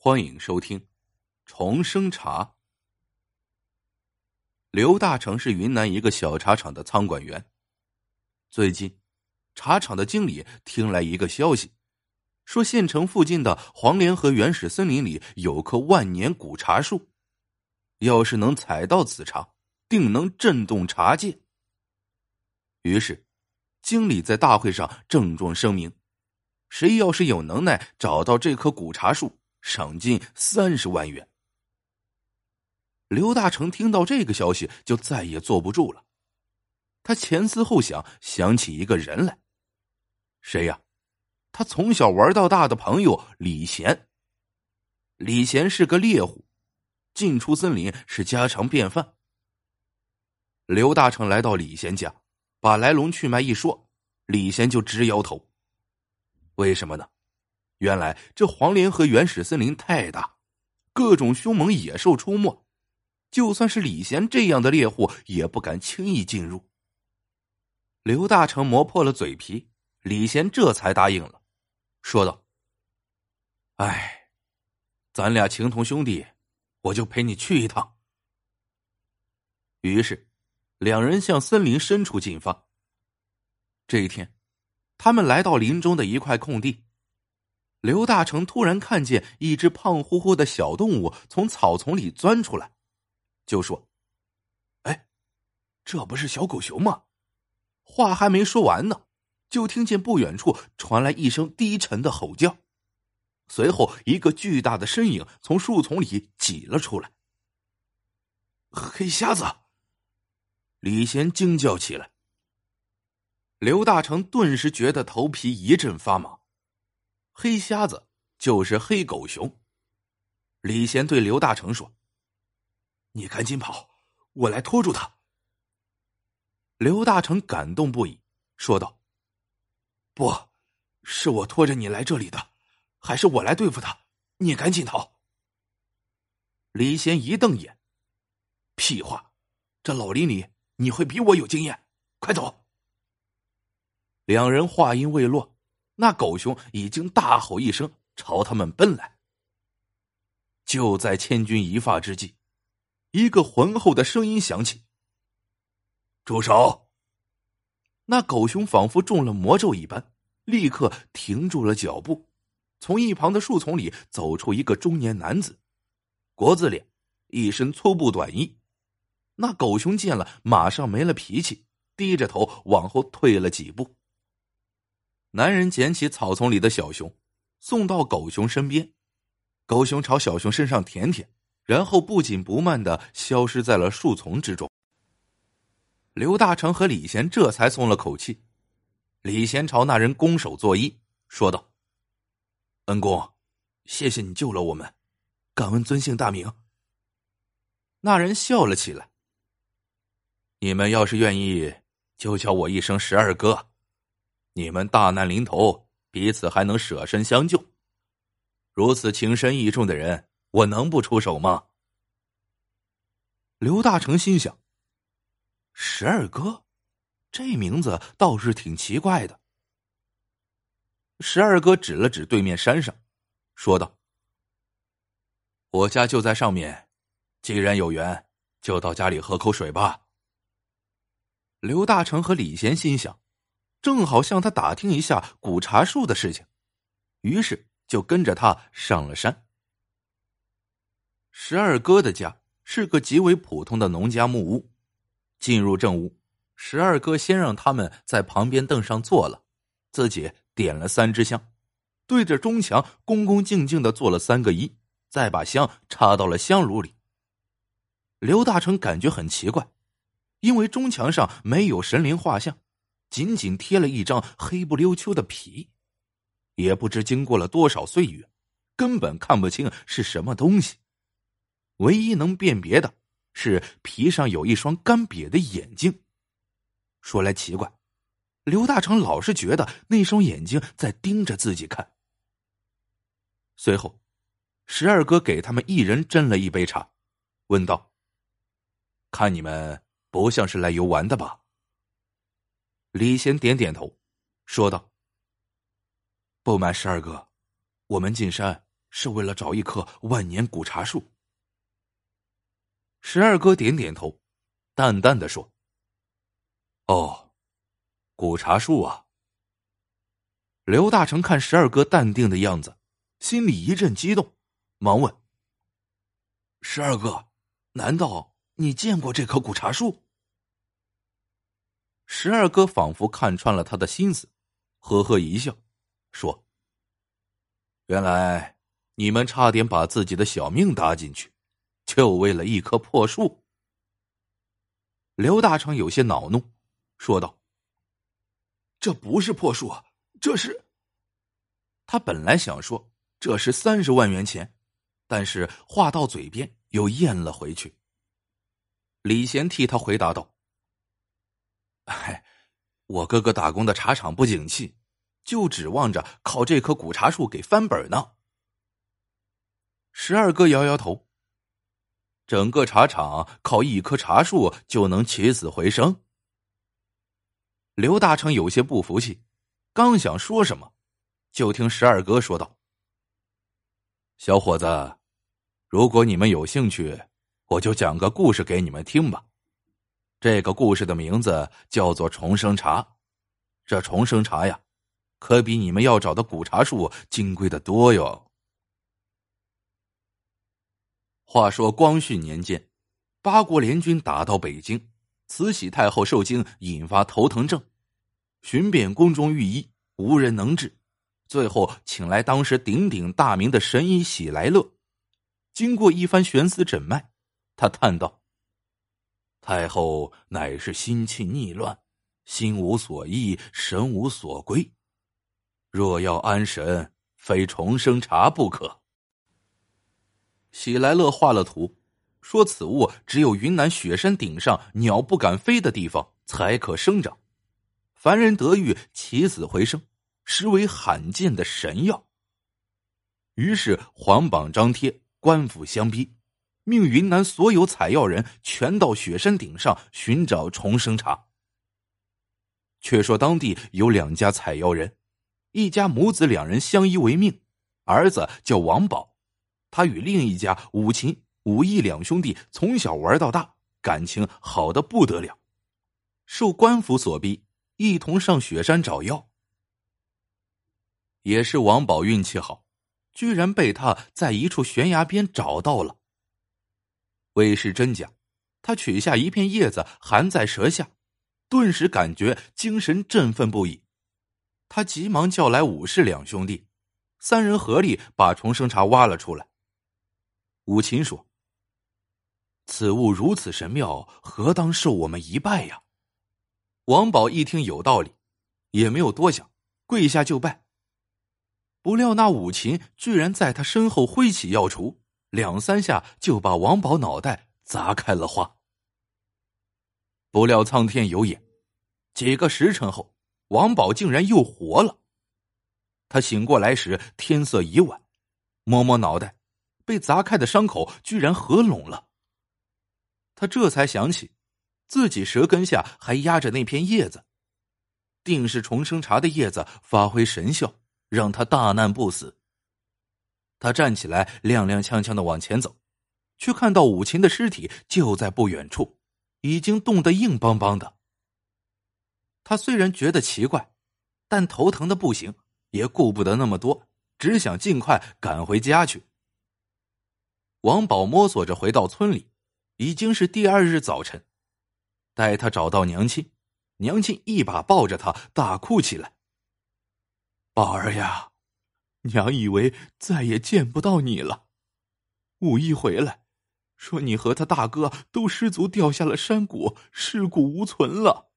欢迎收听《重生茶》。刘大成是云南一个小茶厂的仓管员。最近，茶厂的经理听来一个消息，说县城附近的黄连河原始森林里有棵万年古茶树，要是能采到此茶，定能震动茶界。于是，经理在大会上郑重声明：谁要是有能耐找到这棵古茶树，赏金三十万元。刘大成听到这个消息，就再也坐不住了。他前思后想，想起一个人来。谁呀？他从小玩到大的朋友李贤。李贤是个猎户，进出森林是家常便饭。刘大成来到李贤家，把来龙去脉一说，李贤就直摇头。为什么呢？原来这黄连和原始森林太大，各种凶猛野兽出没，就算是李贤这样的猎户也不敢轻易进入。刘大成磨破了嘴皮，李贤这才答应了，说道：“哎，咱俩情同兄弟，我就陪你去一趟。”于是，两人向森林深处进发。这一天，他们来到林中的一块空地。刘大成突然看见一只胖乎乎的小动物从草丛里钻出来，就说：“哎，这不是小狗熊吗？”话还没说完呢，就听见不远处传来一声低沉的吼叫，随后一个巨大的身影从树丛里挤了出来。黑瞎子！李贤惊叫起来。刘大成顿时觉得头皮一阵发麻。黑瞎子就是黑狗熊。李贤对刘大成说：“你赶紧跑，我来拖住他。”刘大成感动不已，说道：“不，是我拖着你来这里的，还是我来对付他？你赶紧逃。”李贤一瞪眼：“屁话！这老林里你会比我有经验？快走！”两人话音未落。那狗熊已经大吼一声，朝他们奔来。就在千钧一发之际，一个浑厚的声音响起：“住手！”那狗熊仿佛中了魔咒一般，立刻停住了脚步。从一旁的树丛里走出一个中年男子，国字脸，一身粗布短衣。那狗熊见了，马上没了脾气，低着头往后退了几步。男人捡起草丛里的小熊，送到狗熊身边。狗熊朝小熊身上舔舔，然后不紧不慢的消失在了树丛之中。刘大成和李贤这才松了口气。李贤朝那人拱手作揖，说道：“恩公，谢谢你救了我们，敢问尊姓大名？”那人笑了起来：“你们要是愿意，就叫我一声十二哥。”你们大难临头，彼此还能舍身相救，如此情深义重的人，我能不出手吗？刘大成心想：“十二哥，这名字倒是挺奇怪的。”十二哥指了指对面山上，说道：“我家就在上面，既然有缘，就到家里喝口水吧。”刘大成和李贤心想。正好向他打听一下古茶树的事情，于是就跟着他上了山。十二哥的家是个极为普通的农家木屋。进入正屋，十二哥先让他们在旁边凳上坐了，自己点了三支香，对着中墙恭恭敬敬的做了三个揖，再把香插到了香炉里。刘大成感觉很奇怪，因为中墙上没有神灵画像。仅仅贴了一张黑不溜秋的皮，也不知经过了多少岁月，根本看不清是什么东西。唯一能辨别的是皮上有一双干瘪的眼睛。说来奇怪，刘大成老是觉得那双眼睛在盯着自己看。随后，十二哥给他们一人斟了一杯茶，问道：“看你们不像是来游玩的吧？”李贤点点头，说道：“不瞒十二哥，我们进山是为了找一棵万年古茶树。十二哥点点头，淡淡的说：“哦，古茶树啊。”刘大成看十二哥淡定的样子，心里一阵激动，忙问：“十二哥，难道你见过这棵古茶树？”十二哥仿佛看穿了他的心思，呵呵一笑，说：“原来你们差点把自己的小命搭进去，就为了一棵破树。”刘大成有些恼怒，说道：“这不是破树，这是……”他本来想说这是三十万元钱，但是话到嘴边又咽了回去。李贤替他回答道。我哥哥打工的茶厂不景气，就指望着靠这棵古茶树给翻本呢。十二哥摇摇头。整个茶厂靠一棵茶树就能起死回生？刘大成有些不服气，刚想说什么，就听十二哥说道：“小伙子，如果你们有兴趣，我就讲个故事给你们听吧。”这个故事的名字叫做重生茶，这重生茶呀，可比你们要找的古茶树金贵的多哟。话说光绪年间，八国联军打到北京，慈禧太后受惊，引发头疼症，寻遍宫中御医，无人能治，最后请来当时鼎鼎大名的神医喜来乐，经过一番悬丝诊脉，他叹道。太后乃是心气逆乱，心无所依，神无所归。若要安神，非重生茶不可。喜来乐画了图，说此物只有云南雪山顶上鸟不敢飞的地方才可生长，凡人得遇起死回生，实为罕见的神药。于是皇榜张贴，官府相逼。命云南所有采药人全到雪山顶上寻找重生茶。却说当地有两家采药人，一家母子两人相依为命，儿子叫王宝，他与另一家武琴、武义两兄弟从小玩到大，感情好的不得了。受官府所逼，一同上雪山找药。也是王宝运气好，居然被他在一处悬崖边找到了。未是真假，他取下一片叶子含在舌下，顿时感觉精神振奋不已。他急忙叫来武士两兄弟，三人合力把重生茶挖了出来。武琴说：“此物如此神妙，何当受我们一拜呀？”王宝一听有道理，也没有多想，跪下就拜。不料那武琴居然在他身后挥起药锄。两三下就把王宝脑袋砸开了花。不料苍天有眼，几个时辰后，王宝竟然又活了。他醒过来时，天色已晚，摸摸脑袋，被砸开的伤口居然合拢了。他这才想起，自己舌根下还压着那片叶子，定是重生茶的叶子发挥神效，让他大难不死。他站起来，踉踉跄跄的往前走，却看到武琴的尸体就在不远处，已经冻得硬邦邦的。他虽然觉得奇怪，但头疼的不行，也顾不得那么多，只想尽快赶回家去。王宝摸索着回到村里，已经是第二日早晨。待他找到娘亲，娘亲一把抱着他，大哭起来：“宝儿呀！”娘以为再也见不到你了。五一回来，说你和他大哥都失足掉下了山谷，尸骨无存了。